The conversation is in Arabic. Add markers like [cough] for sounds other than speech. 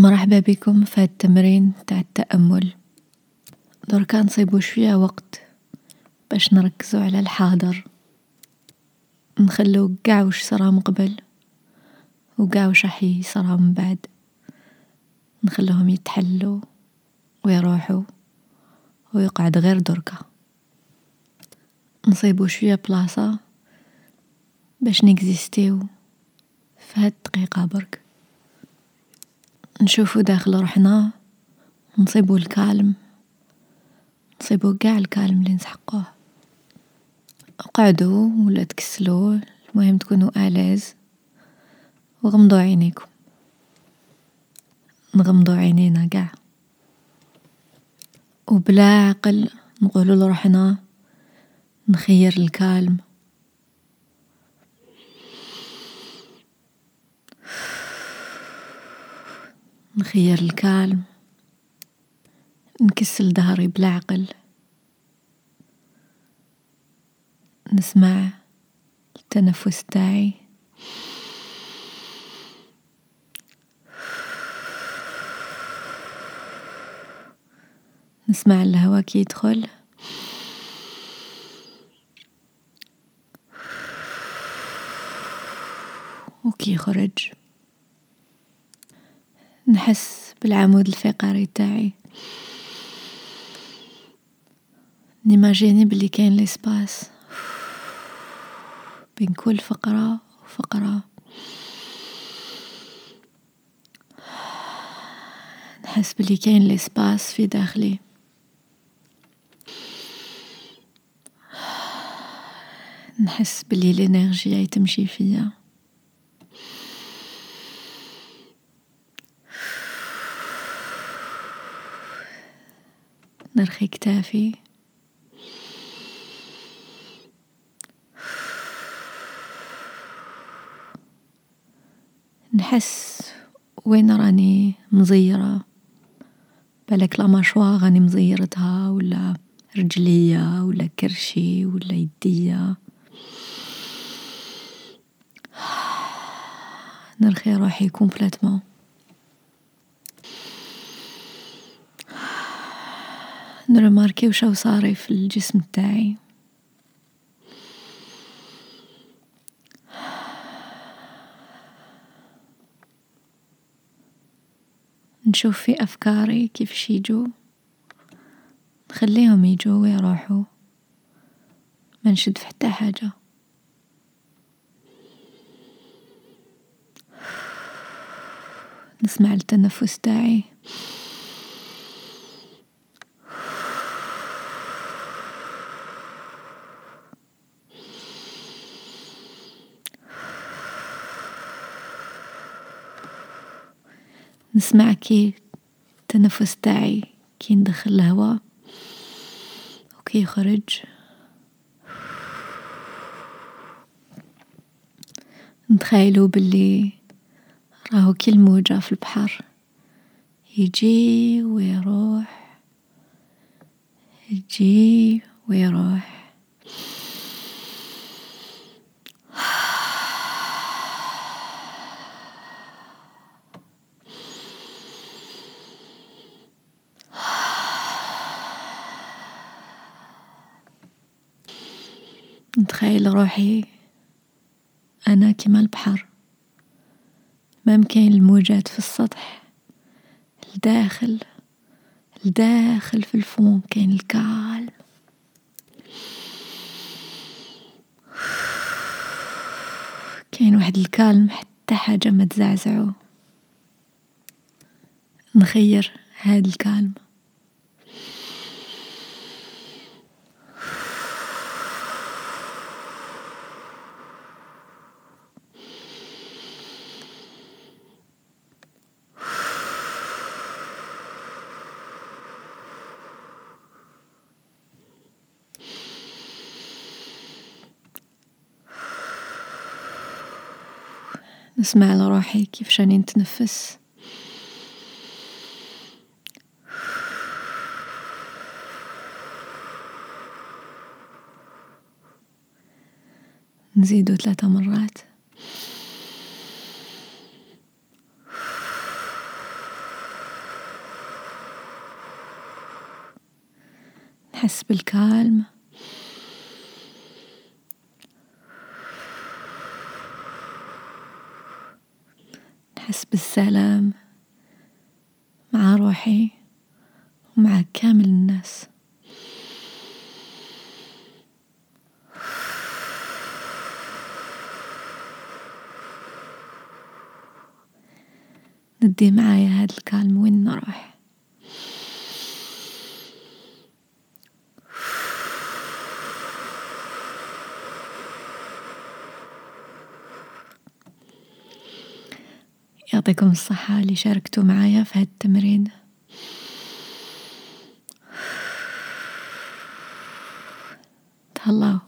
مرحبا بكم في التمرين تاع التأمل. دركا نصيبو شوية وقت باش نركزو على الحاضر. نخلو قاع وش صرا من قبل وقاع وش راح يصرا من بعد. نخلوهم يتحلو ويروحو ويقعد غير دركا نصيبو شوية بلاصة باش نكزيستيو في هاد الدقيقة برك. نشوفو داخل روحنا نصيبو الكالم نصيبو قاع الكالم اللي نسحقوه. اقعدو ولا تكسلو المهم تكونو آلاز. وغمضو عينيكم. نغمضو عينينا قاع. وبلا عقل نقولو لروحنا نخير الكالم. نخير الكالم نكسل ظهري بلا عقل نسمع التنفس تاعي. نسمع الهواء كي يدخل. وكي يخرج. نحس بالعمود الفقري تاعي. n'imaginer بلي كاين l'espace. بين كل فقرة وفقرة. نحس بلي كاين ليسباس في داخلي. نحس بلي الانرجيا تمشي فيا. نرخي كتافي نحس وين راني مزيرة بالك لا راني مزيرتها ولا رجليا ولا كرشي ولا يديا نرخي روحي كومبليتمون نرماركي وش صاري في الجسم تاعي نشوف في أفكاري كيفش يجو نخليهم يجو ويروحوا. ما نشد في حتى حاجة. [sighs] نسمع التنفس تاعي نسمع كي التنفس تاعي كي ندخل الهواء وكي يخرج. نتخيلو باللي راهو كي الموجة في البحر يجي ويروح يجي ويروح. نتخيل روحي أنا كما البحر. ما كاين الموجات في السطح الداخل الداخل في الفون كاين الكالم كاين واحد الكالم حتى حاجة ما تزعزعو. نخير هاد الكالم. نسمع لروحي كيف راني نتنفس. نزيدو ثلاثة مرات. نحس بالكالم. نحس بالسلام مع روحي ومع كامل الناس. ندي معايا هاد الكالم وين نروح؟ يعطيكم الصحة اللي شاركتوا معايا في هالتمرين [sighs] تهلاو.